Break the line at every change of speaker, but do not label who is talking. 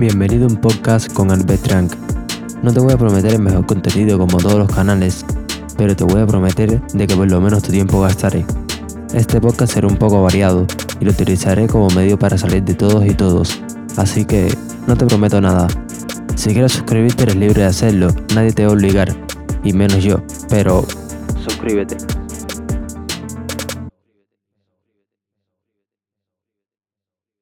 Bienvenido a un podcast con Albert Trank. No te voy a prometer el mejor contenido como todos los canales, pero te voy a prometer de que por lo menos tu tiempo gastaré. Este podcast será un poco variado y lo utilizaré como medio para salir de todos y todos, así que no te prometo nada. Si quieres suscribirte eres libre de hacerlo, nadie te va a obligar, y menos yo, pero suscríbete.